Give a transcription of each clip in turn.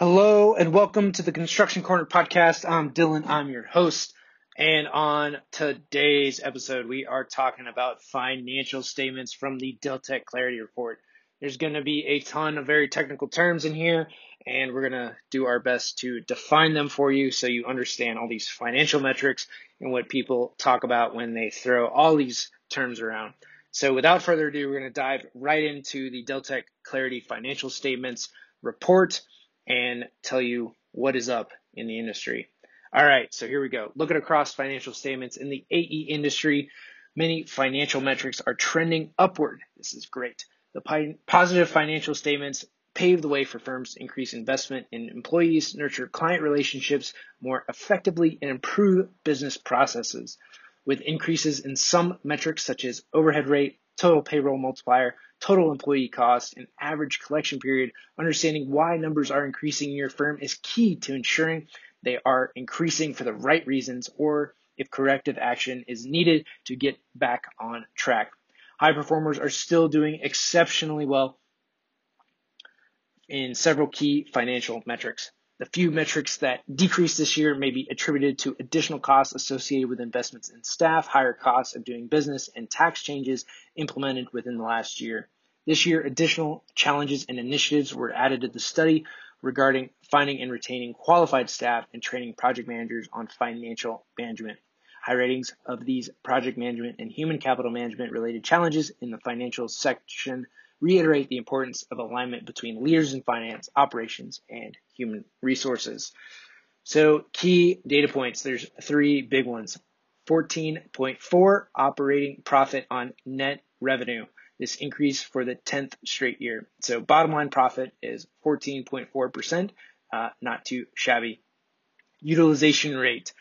Hello and welcome to the Construction Corner podcast. I'm Dillon. I'm your host. And on today's episode, we are talking about financial statements from the Deltek Clarity Report. There's going to be a ton of very technical terms in here, and we're going to do our best to define them for you so you understand all these financial metrics and what people talk about when they throw all these terms around. So without further ado, we're going to dive right into the Deltek Clarity financial statements report and tell you what is up in the industry. All right, so here we go. Looking across financial statements in the AE industry, many financial metrics are trending upward. This is great. The positive financial statements pave the way for firms to increase investment in employees, nurture client relationships more effectively, and improve business processes. With increases in some metrics such as overhead rate, total payroll multiplier, total employee cost, and average collection period, understanding why numbers are increasing in your firm is key to ensuring they are increasing for the right reasons or if corrective action is needed to get back on track. High performers are still doing exceptionally well in several key financial metrics. The few metrics that decreased this year may be attributed to additional costs associated with investments in staff, higher costs of doing business, and tax changes implemented within the last year. This year, additional challenges and initiatives were added to the study regarding finding and retaining qualified staff and training project managers on financial management. High ratings of these project management and human capital management related challenges in the financial section reiterate the importance of alignment between leaders in finance, operations, and human resources. So, key data points there's three big ones 14.4 operating profit on net revenue. This increase for the 10th straight year. So, bottom line profit is 14.4%, uh, not too shabby. Utilization rate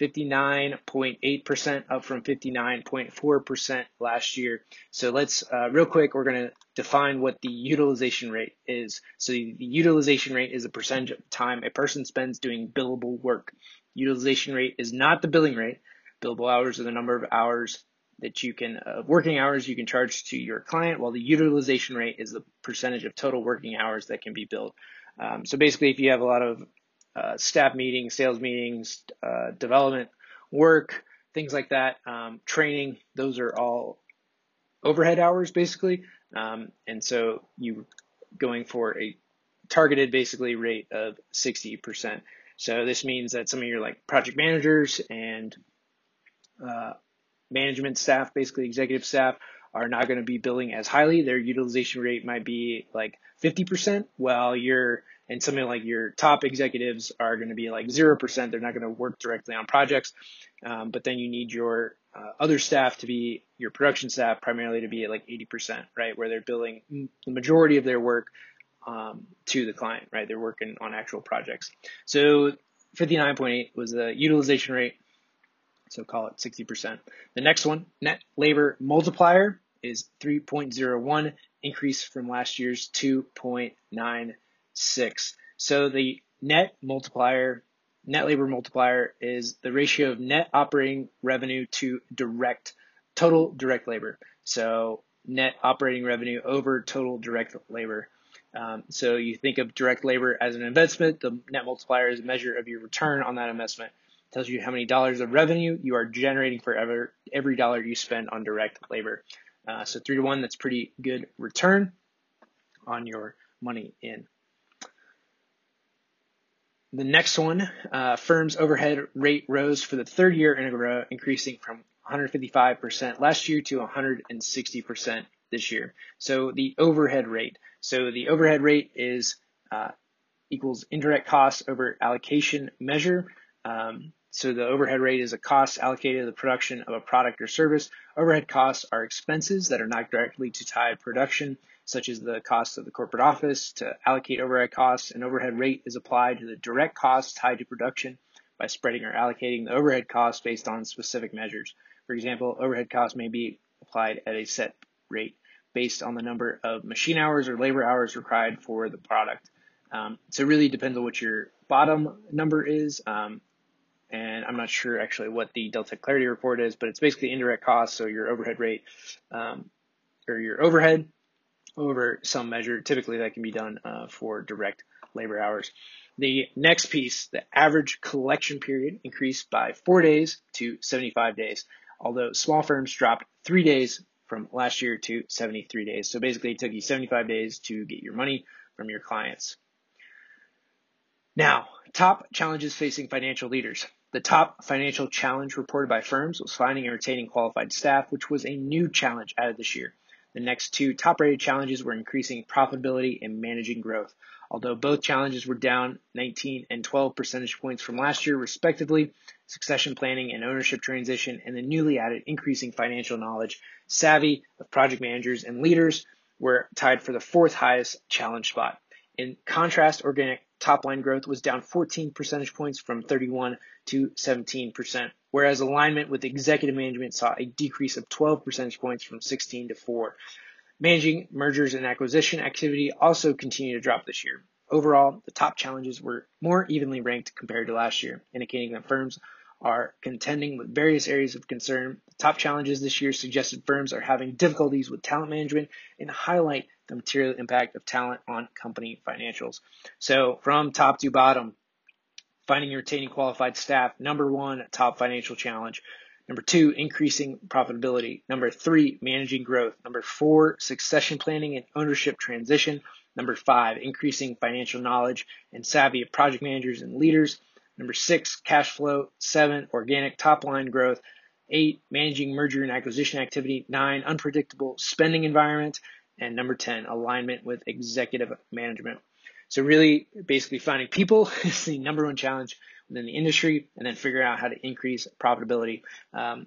59.8% up from 59.4% last year. So let's, uh, real quick, we're going to define what the utilization rate is. So the, the utilization rate is a percentage of time a person spends doing billable work. Utilization rate is not the billing rate. Billable hours are the number of hours that you can, uh, working hours you can charge to your client, while the utilization rate is the percentage of total working hours that can be billed. Um, so basically, if you have a lot of uh, staff meetings, sales meetings, uh, development work, things like that, um, training. Those are all overhead hours basically. Um, and so you going for a targeted basically rate of 60%. So this means that some of your like project managers and uh, management staff, basically executive staff, are not going to be billing as highly. Their utilization rate might be like 50%, while your and something like your top executives are going to be like 0%. They're not going to work directly on projects. Um, but then you need your uh, other staff to be your production staff primarily to be at like 80%, right? Where they're billing the majority of their work um, to the client, right? They're working on actual projects. So 59.8 was the utilization rate. So call it 60%. The next one, net labor multiplier is 3.01 increase from last year's 2.9 six. So the net multiplier, net labor multiplier is the ratio of net operating revenue to direct, total direct labor. So net operating revenue over total direct labor. Um, so you think of direct labor as an investment. The net multiplier is a measure of your return on that investment. It tells you how many dollars of revenue you are generating for every, every dollar you spend on direct labor. Uh, so three to one, that's pretty good return on your money in. The next one, uh, firm's overhead rate rose for the third year in a row, increasing from 155% last year to 160% this year. So the overhead rate. So the overhead rate is uh, equals indirect costs over allocation measure. Um, so the overhead rate is a cost allocated to the production of a product or service. Overhead costs are expenses that are not directly tied to production such as the cost of the corporate office. To allocate overhead costs, an overhead rate is applied to the direct costs tied to production by spreading or allocating the overhead costs based on specific measures. For example, overhead costs may be applied at a set rate based on the number of machine hours or labor hours required for the product. Um, so it really depends on what your bottom number is. Um, and I'm not sure actually what the Deltek Clarity report is, but it's basically indirect costs, so your overhead rate um, or your overhead over some measure. Typically, that can be done uh, for direct labor hours. The next piece, the average collection period increased by four days to 75 days, although small firms dropped three days from last year to 73 days. So basically, it took you 75 days to get your money from your clients. Now, top challenges facing financial leaders. The top financial challenge reported by firms was finding and retaining qualified staff, which was a new challenge added this year. The next two top rated challenges were increasing profitability and managing growth. Although both challenges were down 19 and 12 percentage points from last year, respectively, succession planning and ownership transition and the newly added increasing financial knowledge savvy of project managers and leaders were tied for the fourth highest challenge spot. In contrast, organic top line growth was down 14 percentage points from 31 to 17%, whereas alignment with executive management saw a decrease of 12 percentage points from 16 to 4. Managing mergers and acquisition activity also continued to drop this year. Overall, the top challenges were more evenly ranked compared to last year, indicating that firms are contending with various areas of concern. The top challenges this year suggested firms are having difficulties with talent management and highlight the material impact of talent on company financials. So from top to bottom, finding and retaining qualified staff, number one, top financial challenge. Number two, increasing profitability. Number three, managing growth. Number four, succession planning and ownership transition. Number five, increasing financial knowledge and savvy of project managers and leaders. Number six, cash flow. Seven, organic top line growth. Eight, managing merger and acquisition activity. Nine, unpredictable spending environment. And number 10, alignment with executive management. So really basically finding people is the number one challenge within the industry and then figuring out how to increase profitability. Um,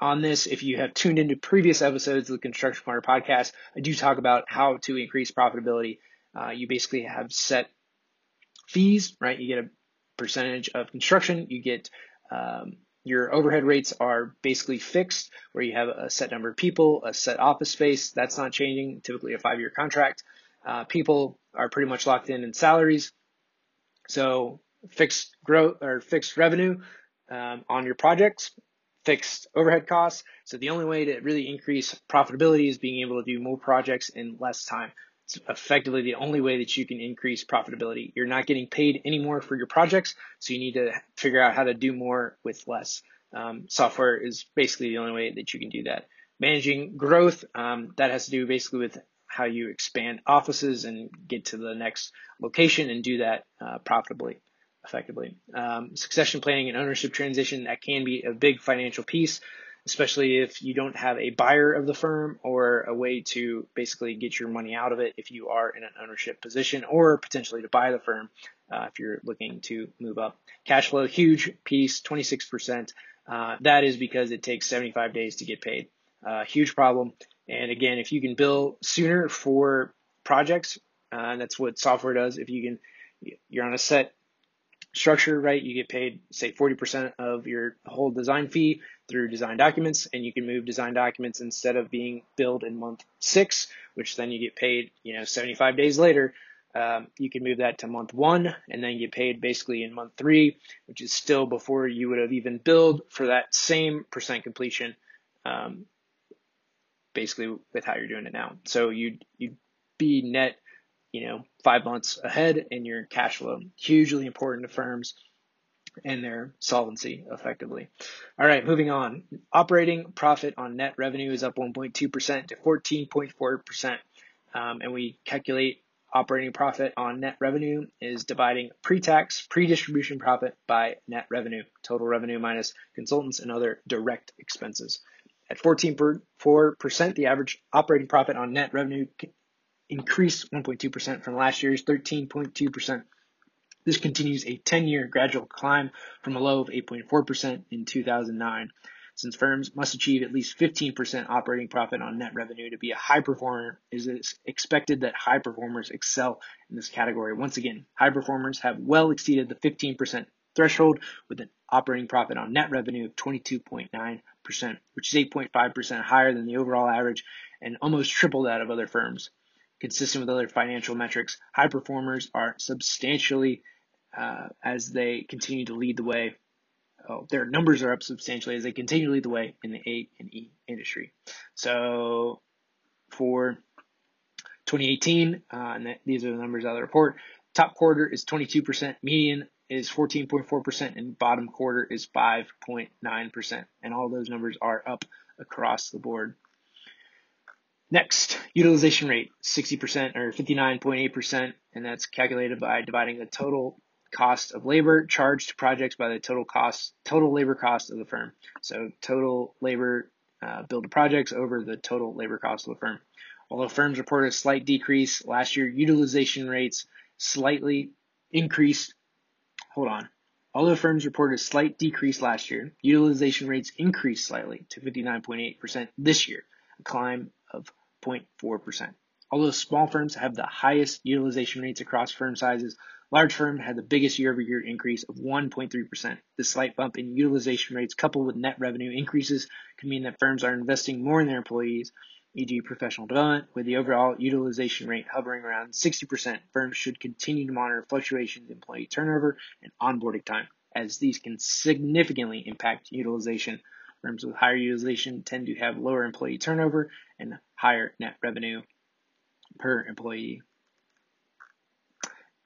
on this, if you have tuned into previous episodes of the Construction Corner podcast, I do talk about how to increase profitability. Uh, you basically have set fees, right? You get a percentage of construction, you get um, your overhead rates are basically fixed, where you have a set number of people, a set office space. That's not changing, typically a five year contract. Uh, people are pretty much locked in in salaries. So fixed growth or fixed revenue um, on your projects, fixed overhead costs. So the only way to really increase profitability is being able to do more projects in less time. It's effectively the only way that you can increase profitability. You're not getting paid anymore for your projects, so you need to figure out how to do more with less. Um, software is basically the only way that you can do that. Managing growth, um, that has to do basically with how you expand offices and get to the next location and do that uh, profitably, effectively. Um, succession planning and ownership transition, that can be a big financial piece especially if you don't have a buyer of the firm or a way to basically get your money out of it if you are in an ownership position or potentially to buy the firm uh, if you're looking to move up. Cash flow, huge piece, 26%. Uh, that is because it takes 75 days to get paid. Uh, huge problem. And again, if you can bill sooner for projects, uh, and that's what software does. If you can, you're on a set structure, right? You get paid, say, 40% of your whole design fee through design documents, and you can move design documents instead of being billed in month six, which then you get paid, you know, 75 days later. Um, you can move that to month one and then get paid basically in month three, which is still before you would have even billed for that same percent completion, um, basically with how you're doing it now. So you'd, you'd be net you know, five months ahead in your cash flow. Hugely important to firms and their solvency effectively. All right, moving on. Operating profit on net revenue is up 1.2% to 14.4%. Um, and we calculate operating profit on net revenue is dividing pre-tax, pre-distribution profit by net revenue, total revenue minus consultants and other direct expenses. At 14.4%, the average operating profit on net revenue increased 1.2% from last year's 13.2%. This continues a 10 year gradual climb from a low of 8.4% in 2009. Since firms must achieve at least 15% operating profit on net revenue to be a high performer, it is expected that high performers excel in this category. Once again, high performers have well exceeded the 15% threshold with an operating profit on net revenue of 22.9%, which is 8.5% higher than the overall average and almost triple that of other firms consistent with other financial metrics. High performers are substantially uh, as they continue to lead the way. Oh, their numbers are up substantially as they continue to lead the way in the A and E industry. So for 2018, uh, and these are the numbers out of the report. top quarter is 22%, median is 14.4%, and bottom quarter is 5.9%. And all those numbers are up across the board. Next, utilization rate, 60% or 59.8%, and that's calculated by dividing the total cost of labor charged to projects by the total cost, total labor cost of the firm. So total labor uh, billed to projects over the total labor cost of the firm. Although firms reported a slight decrease last year, utilization rates slightly increased. Hold on. Although firms reported a slight decrease last year, utilization rates increased slightly to 59.8% this year, a climb of 0.4%. Although small firms have the highest utilization rates across firm sizes, large firms had the biggest year-over-year increase of 1.3%. This slight bump in utilization rates coupled with net revenue increases could mean that firms are investing more in their employees, e.g. professional development, with the overall utilization rate hovering around 60%. Firms should continue to monitor fluctuations in employee turnover and onboarding time, as these can significantly impact utilization Firms with higher utilization tend to have lower employee turnover and higher net revenue per employee.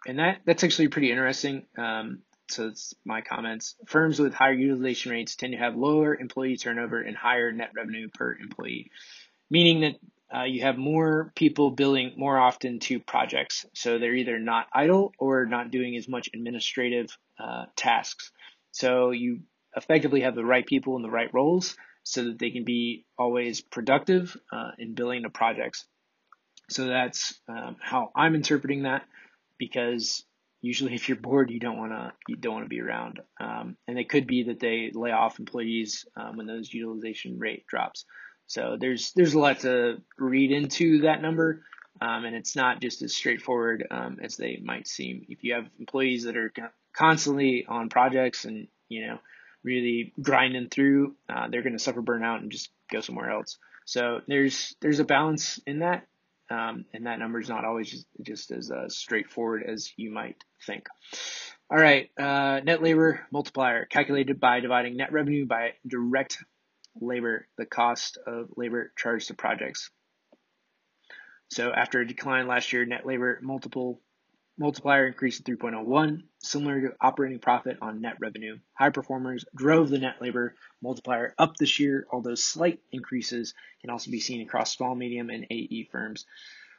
And that, that's actually pretty interesting. Um, so it's my comments. Firms with higher utilization rates tend to have lower employee turnover and higher net revenue per employee, meaning that uh, you have more people billing more often to projects. So they're either not idle or not doing as much administrative uh, tasks. So you effectively have the right people in the right roles so that they can be always productive uh, in billing the projects. So that's um, how I'm interpreting that because usually if you're bored, you don't want to you don't want to be around. Um, and it could be that they lay off employees um, when those utilization rate drops. So there's there's a lot to read into that number, um, and it's not just as straightforward um, as they might seem. If you have employees that are constantly on projects and you know really grinding through, uh, they're going to suffer burnout and just go somewhere else. So there's there's a balance in that, um, and that number is not always just, just as uh, straightforward as you might think. All right, uh, net labor multiplier calculated by dividing net revenue by direct labor, the cost of labor charged to projects. So after a decline last year, net labor multiple multiplier increased to 3.01, similar to operating profit on net revenue. High performers drove the net labor multiplier up this year, although slight increases can also be seen across small, medium, and AE firms.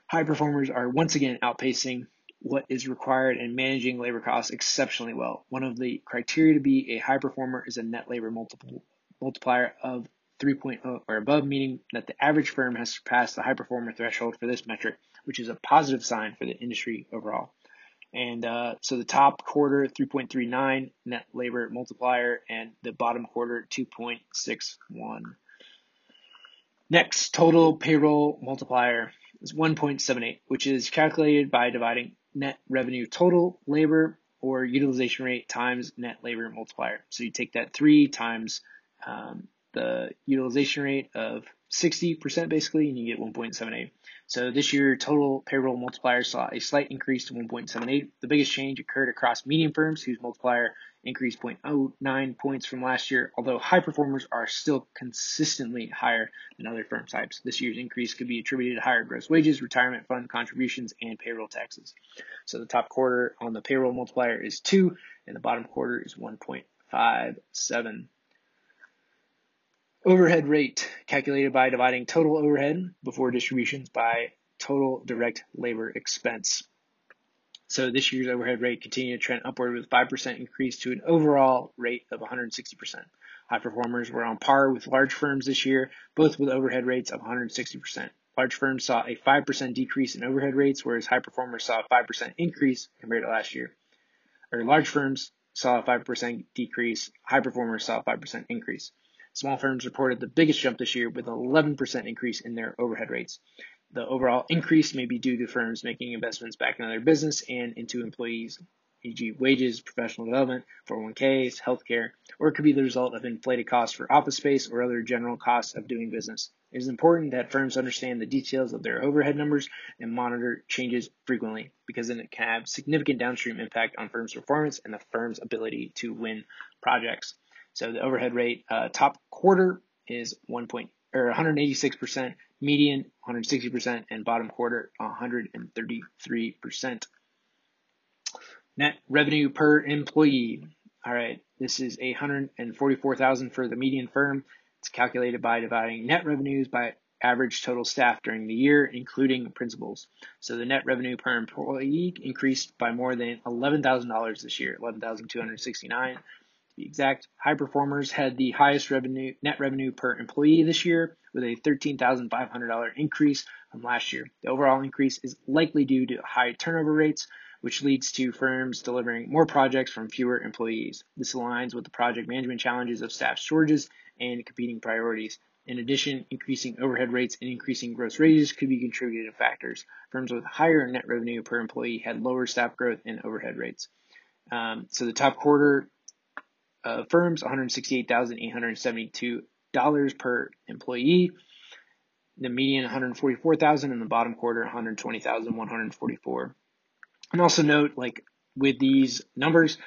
High performers are once again outpacing what is required and managing labor costs exceptionally well. One of the criteria to be a high performer is a net labor multiple, multiplier of 3.0 or above, meaning that the average firm has surpassed the high performer threshold for this metric, which is a positive sign for the industry overall. And uh, so the top quarter, 3.39 net labor multiplier, and the bottom quarter, 2.61. Next, total payroll multiplier is 1.78, which is calculated by dividing net revenue total labor or utilization rate times net labor multiplier. So you take that 3 times um, the utilization rate of 60% basically, and you get 1.78. So this year, total payroll multiplier saw a slight increase to 1.78. The biggest change occurred across medium firms, whose multiplier increased 0.09 points from last year, although high performers are still consistently higher than other firm types. This year's increase could be attributed to higher gross wages, retirement fund contributions, and payroll taxes. So the top quarter on the payroll multiplier is 2, and the bottom quarter is 1.57. Overhead rate calculated by dividing total overhead before distributions by total direct labor expense. So this year's overhead rate continued to trend upward with 5% increase to an overall rate of 160%. High performers were on par with large firms this year, both with overhead rates of 160%. Large firms saw a 5% decrease in overhead rates, whereas high performers saw a 5% increase compared to last year. Or large firms saw a 5% decrease, high performers saw a 5% increase. Small firms reported the biggest jump this year with an 11% increase in their overhead rates. The overall increase may be due to firms making investments back into their business and into employees, e.g., wages, professional development, 401ks, healthcare, or it could be the result of inflated costs for office space or other general costs of doing business. It is important that firms understand the details of their overhead numbers and monitor changes frequently because then it can have significant downstream impact on firms' performance and the firm's ability to win projects. So the overhead rate, uh, top quarter is one point or 186%, median 160%, and bottom quarter 133%. Net revenue per employee. All right, this is 144,000 for the median firm. It's calculated by dividing net revenues by average total staff during the year, including principals. So the net revenue per employee increased by more than $11,000 this year, 11,269 to be exact. High performers had the highest revenue net revenue per employee this year with a $13,500 increase from last year. The overall increase is likely due to high turnover rates, which leads to firms delivering more projects from fewer employees. This aligns with the project management challenges of staff shortages and competing priorities. In addition, increasing overhead rates and increasing gross wages could be contributing factors. Firms with higher net revenue per employee had lower staff growth and overhead rates. Um, so the top quarter uh, firms, $168,872 per employee. The median, 144,000, and the bottom quarter, 120,144. And also note, like with these numbers,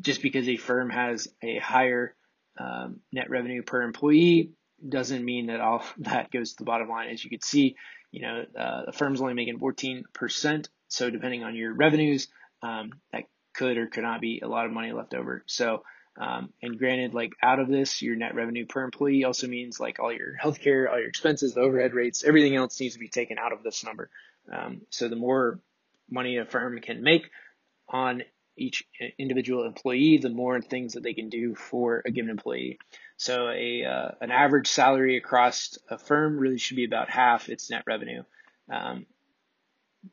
just because a firm has a higher um, net revenue per employee doesn't mean that all that goes to the bottom line. As you can see, you know, uh, the firm's only making 14%. So depending on your revenues, um, that could or could not be a lot of money left over. So, um, and granted, like out of this, your net revenue per employee also means like all your healthcare, all your expenses, the overhead rates, everything else needs to be taken out of this number. Um, so the more money a firm can make on each individual employee, the more things that they can do for a given employee. So a uh, an average salary across a firm really should be about half its net revenue. Um,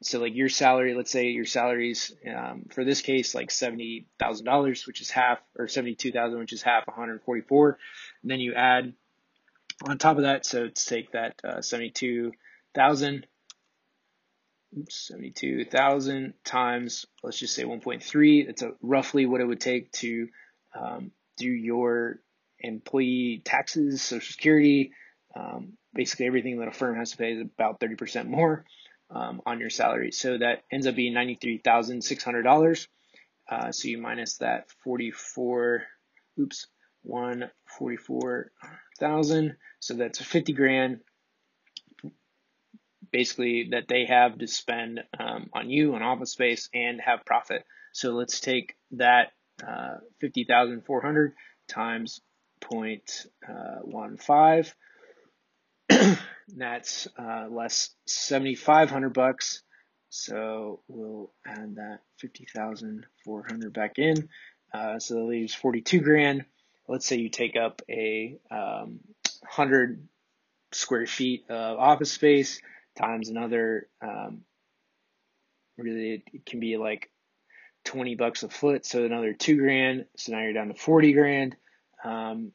so like your salary, let's say your salaries um, for this case like seventy thousand dollars, which is half, or seventy two thousand, which is half one hundred forty four. Then you add on top of that, so to take that uh, seventy two thousand 72,000 times, let's just say 1.3. That's a, roughly what it would take to um, do your employee taxes, Social Security, um, basically everything that a firm has to pay is about 30% more um, on your salary. So that ends up being $93,600. Uh, so you minus that 44, oops, 144,000. So that's 50 grand basically that they have to spend um, on you on office space and have profit. So let's take that uh, 50,400 times uh, 0.15. That's uh, less 7,500 bucks. So we'll add that 50,400 back in. Uh, so that leaves 42 grand. Let's say you take up a um, 100 square feet of office space times another um, really it can be like 20 bucks a foot so another two grand so now you're down to 40 grand um,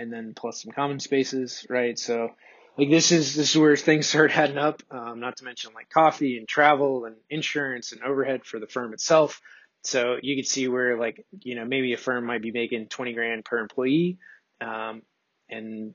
and then plus some common spaces right? So like this is this is where things start adding up um, not to mention like coffee and travel and insurance and overhead for the firm itself. So you can see where like you know maybe a firm might be making 20 grand per employee um, and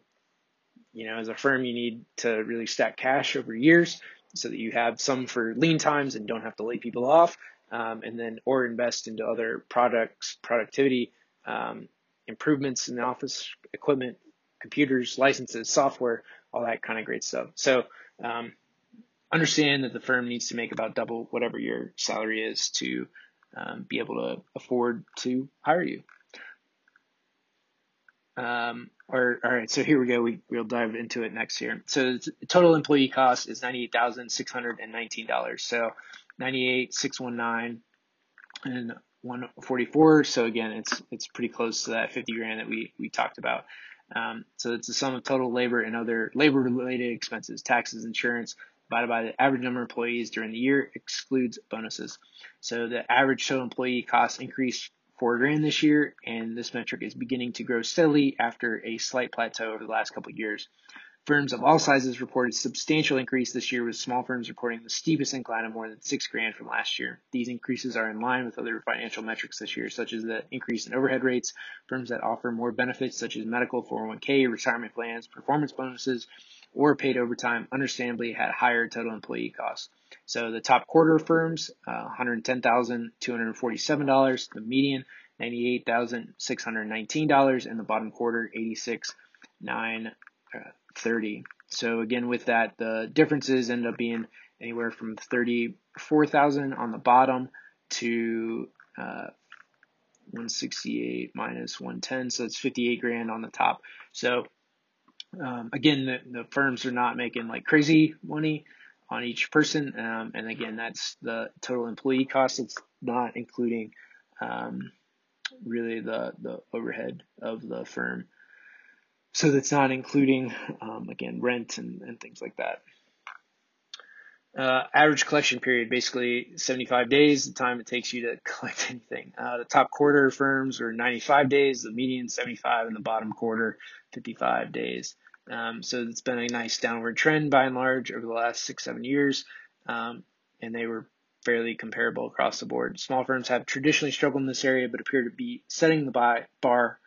you know, as a firm, you need to really stack cash over years so that you have some for lean times and don't have to lay people off, um, and then or invest into other products, productivity um, improvements in the office equipment, computers, licenses, software, all that kind of great stuff. So um, understand that the firm needs to make about double whatever your salary is to um, be able to afford to hire you. Um, or, all right, so here we go. We, we'll dive into it next here. So total employee cost is $98,619. So 98,619 and 144. So again, it's, it's pretty close to that 50 grand that we, we talked about. Um, so it's the sum of total labor and other labor related expenses, taxes, insurance, divided by the average number of employees during the year excludes bonuses. So the average total employee cost increased four grand this year, and this metric is beginning to grow steadily after a slight plateau over the last couple of years. Firms of all sizes reported substantial increase this year, with small firms reporting the steepest incline of more than six grand from last year. These increases are in line with other financial metrics this year, such as the increase in overhead rates, firms that offer more benefits such as medical, 401k, retirement plans, performance bonuses, or paid overtime, understandably had higher total employee costs. So the top quarter firms, uh, $110,247. The median, $98,619. And the bottom quarter, $86,930. So again, with that, the differences end up being anywhere from 34,000 on the bottom to uh, 168 minus 110, so it's 58 grand on the top. So um, again, the, the firms are not making like crazy money on each person, um, and again, that's the total employee cost. It's not including um, really the the overhead of the firm. So that's not including um, again rent and, and things like that. Uh, average collection period, basically 75 days, the time it takes you to collect anything. Uh, the top quarter firms are 95 days, the median 75, and the bottom quarter 55 days. Um, so it's been a nice downward trend by and large over the last six, seven years, um, and they were fairly comparable across the board. Small firms have traditionally struggled in this area, but appear to be setting the bar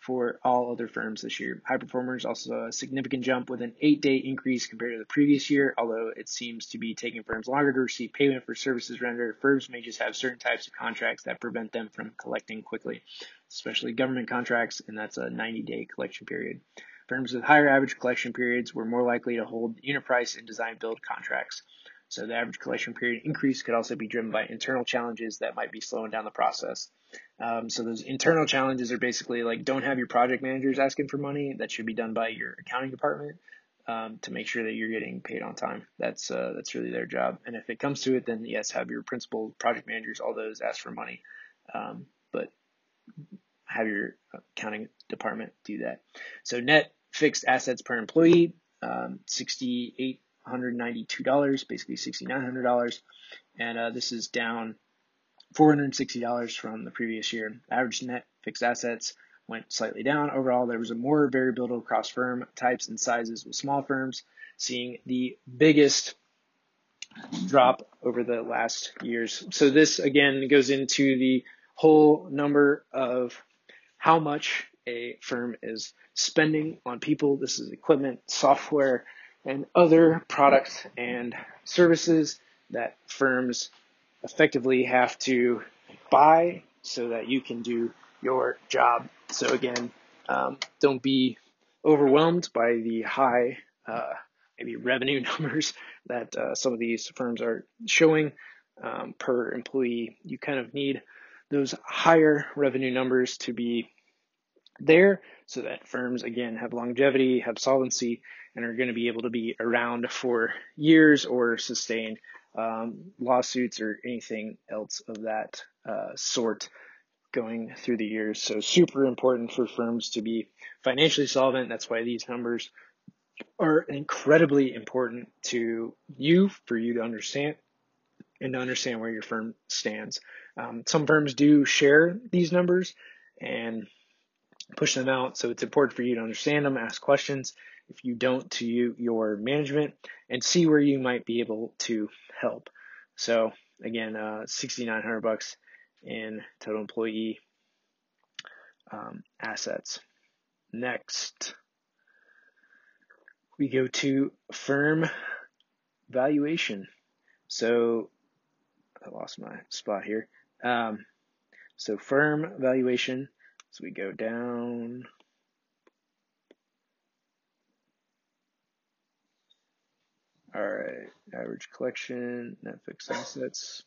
for all other firms this year. High performers also a significant jump with an eight day increase compared to the previous year, although it seems to be taking firms longer to receive payment for services rendered. Firms may just have certain types of contracts that prevent them from collecting quickly, especially government contracts, and that's a 90 day collection period. Firms with higher average collection periods were more likely to hold unit price and design build contracts. So the average collection period increase could also be driven by internal challenges that might be slowing down the process. Um, so those internal challenges are basically like don't have your project managers asking for money. That should be done by your accounting department um, to make sure that you're getting paid on time. That's uh, that's really their job. And if it comes to it, then yes, have your principal, project managers, all those ask for money. Um, but have your accounting department do that. So net fixed assets per employee, um, 68 $192, basically $6,900. And uh, this is down $460 from the previous year. Average net fixed assets went slightly down. Overall, there was a more variability across firm types and sizes with small firms seeing the biggest drop over the last years. So this again goes into the whole number of how much a firm is spending on people. This is equipment, software, and other products and services that firms effectively have to buy so that you can do your job. So again, um, don't be overwhelmed by the high uh, maybe revenue numbers that uh, some of these firms are showing um, per employee. You kind of need those higher revenue numbers to be there so that firms again have longevity, have solvency, and are going to be able to be around for years or sustain um, lawsuits or anything else of that uh, sort going through the years. So super important for firms to be financially solvent. That's why these numbers are incredibly important to you for you to understand and to understand where your firm stands. Um, some firms do share these numbers and push them out. So it's important for you to understand them, ask questions, if you don't to you, your management and see where you might be able to help. So again, uh, 6,900 bucks in total employee um, assets. Next, we go to firm valuation. So I lost my spot here. Um, so firm valuation. So we go down All right, average collection, net fixed assets.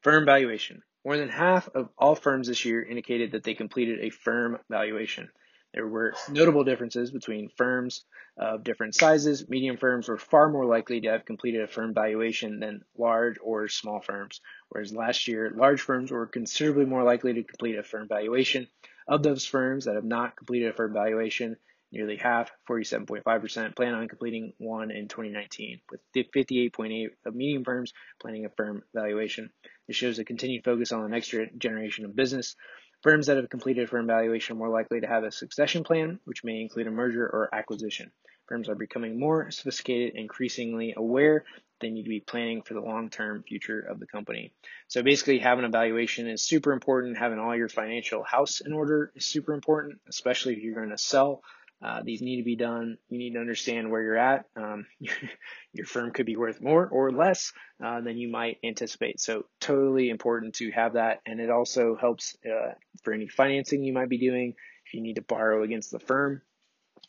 Firm valuation. More than half of all firms this year indicated that they completed a firm valuation. There were notable differences between firms of different sizes. Medium firms were far more likely to have completed a firm valuation than large or small firms, whereas last year, large firms were considerably more likely to complete a firm valuation. Of those firms that have not completed a firm valuation, Nearly half, 47.5%, plan on completing one in 2019, with 58.8 of medium firms planning a firm valuation. This shows a continued focus on the next generation of business. Firms that have completed a firm valuation are more likely to have a succession plan, which may include a merger or acquisition. Firms are becoming more sophisticated, increasingly aware they need to be planning for the long-term future of the company. So basically having a valuation is super important. Having all your financial house in order is super important, especially if you're going to sell uh, these need to be done. You need to understand where you're at. Um, your firm could be worth more or less uh, than you might anticipate. So totally important to have that. And it also helps uh, for any financing you might be doing. If you need to borrow against the firm,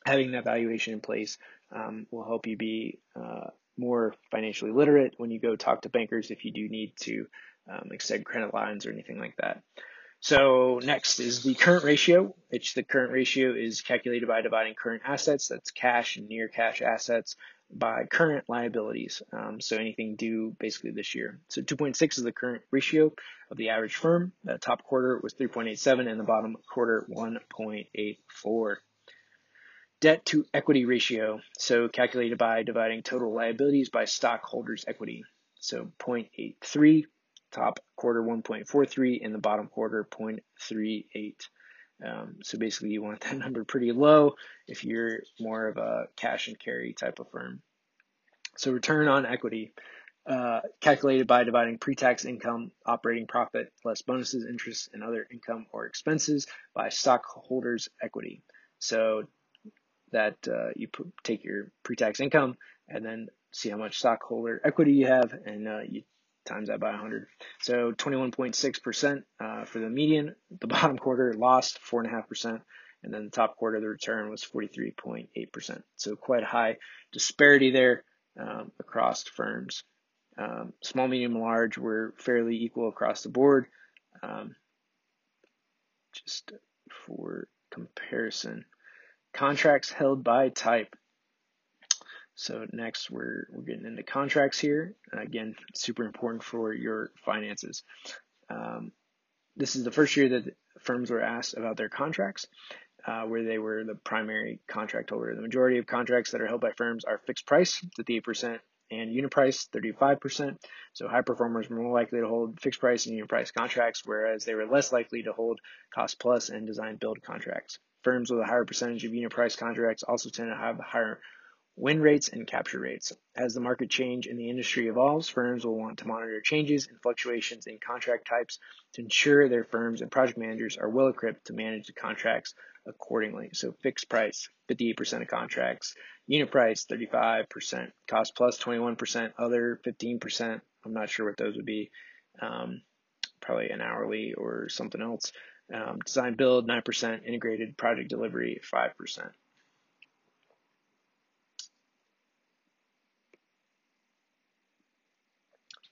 having that valuation in place um, will help you be uh, more financially literate when you go talk to bankers if you do need to um, extend credit lines or anything like that. So next is the current ratio, which the current ratio is calculated by dividing current assets, that's cash and near cash assets, by current liabilities. Um, so anything due basically this year. So 2.6 is the current ratio of the average firm. The top quarter was 3.87 and the bottom quarter 1.84. Debt to equity ratio. So calculated by dividing total liabilities by stockholders equity. So 0.83 top quarter 1.43 and the bottom quarter 0.38. Um, so basically, you want that number pretty low if you're more of a cash and carry type of firm. So return on equity, uh, calculated by dividing pre-tax income, operating profit, less bonuses, interest, and other income or expenses by stockholders' equity. So that uh, you put, take your pre-tax income and then see how much stockholder equity you have, and uh, you times that by 100. So 21.6% uh, for the median. The bottom quarter lost 4.5%, and then the top quarter, the return was 43.8%. So quite a high disparity there um, across firms. Um, small, medium, large were fairly equal across the board. Um, just for comparison, contracts held by type. So next we're, we're getting into contracts here. Again, super important for your finances. Um, this is the first year that firms were asked about their contracts, uh, where they were the primary contract holder. The majority of contracts that are held by firms are fixed price, 58%, and unit price, 35%. So high performers were more likely to hold fixed price and unit price contracts, whereas they were less likely to hold cost plus and design build contracts. Firms with a higher percentage of unit price contracts also tend to have higher win rates and capture rates. As the market change and the industry evolves, firms will want to monitor changes and fluctuations in contract types to ensure their firms and project managers are well equipped to manage the contracts accordingly. So fixed price, 58% of contracts, unit price, 35%, cost plus 21%, other 15%. I'm not sure what those would be. Um, probably an hourly or something else. Um, design build, 9%, integrated project delivery, 5%.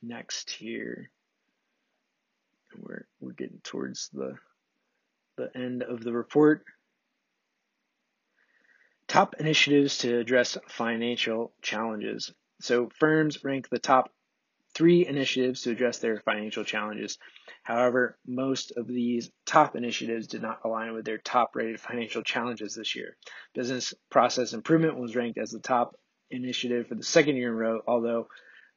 Next here. We're we're getting towards the the end of the report. Top initiatives to address financial challenges. So firms rank the top three initiatives to address their financial challenges. However, most of these top initiatives did not align with their top rated financial challenges this year. Business process improvement was ranked as the top initiative for the second year in a row, although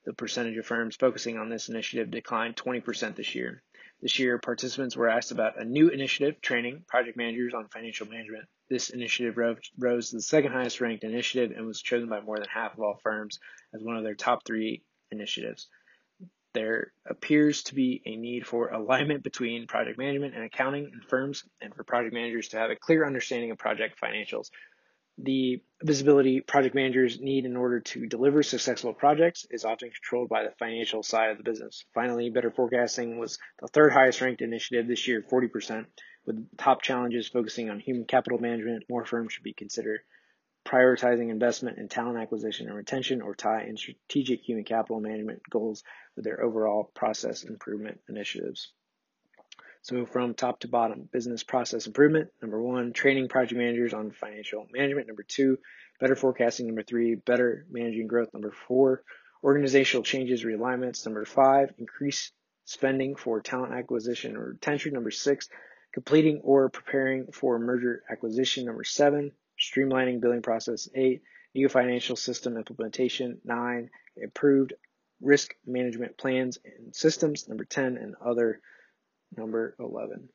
the percentage of firms focusing on this initiative declined 20% this year. This year, participants were asked about a new initiative training project managers on financial management. This initiative rose to the second highest ranked initiative and was chosen by more than half of all firms as one of their top three initiatives. There appears to be a need for alignment between project management and accounting in firms and for project managers to have a clear understanding of project financials the visibility project managers need in order to deliver successful projects is often controlled by the financial side of the business. Finally, better forecasting was the third highest ranked initiative this year, 40%. With top challenges focusing on human capital management, more firms should be considered prioritizing investment in talent acquisition and retention or tie in strategic human capital management goals with their overall process improvement initiatives. So from top to bottom, business process improvement. Number one, training project managers on financial management. Number two, better forecasting. Number three, better managing growth. Number four, organizational changes, realignments. Number five, increase spending for talent acquisition or retention. Number six, completing or preparing for merger acquisition. Number seven, streamlining billing process. Eight, new financial system implementation. Nine, improved risk management plans and systems. Number 10, and other number 11.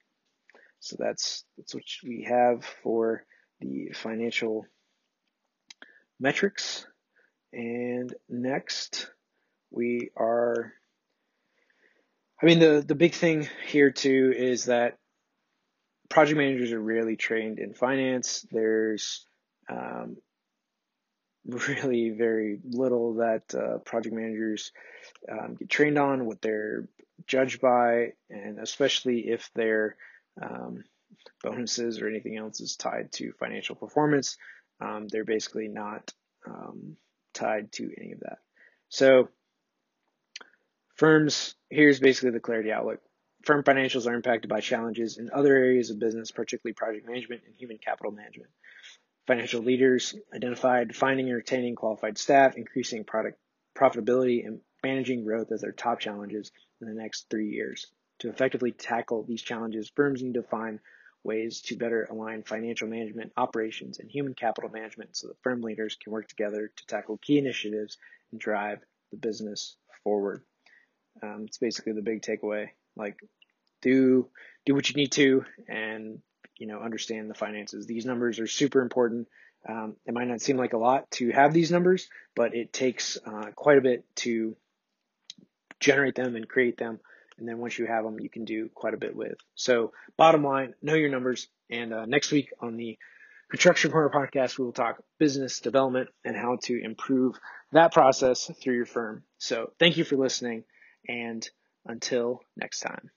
So that's, that's what we have for the financial metrics. And next we are, I mean, the, the big thing here too is that project managers are rarely trained in finance. There's um, really very little that uh, project managers um, get trained on, what they're judged by, and especially if their um, bonuses or anything else is tied to financial performance, um, they're basically not um, tied to any of that. So Firms, here's basically the clarity outlook. Firm financials are impacted by challenges in other areas of business, particularly project management and human capital management. Financial leaders identified finding and retaining qualified staff, increasing product profitability, and managing growth as their top challenges in the next three years. To effectively tackle these challenges, firms need to find ways to better align financial management, operations, and human capital management so that firm leaders can work together to tackle key initiatives and drive the business forward. Um, it's basically the big takeaway. Like, do do what you need to, and you know, understand the finances. These numbers are super important. Um, it might not seem like a lot to have these numbers, but it takes uh, quite a bit to generate them and create them. And then once you have them, you can do quite a bit with. So, bottom line, know your numbers. And uh, next week on the Construction Corner podcast, we will talk business development and how to improve that process through your firm. So, thank you for listening. And until next time.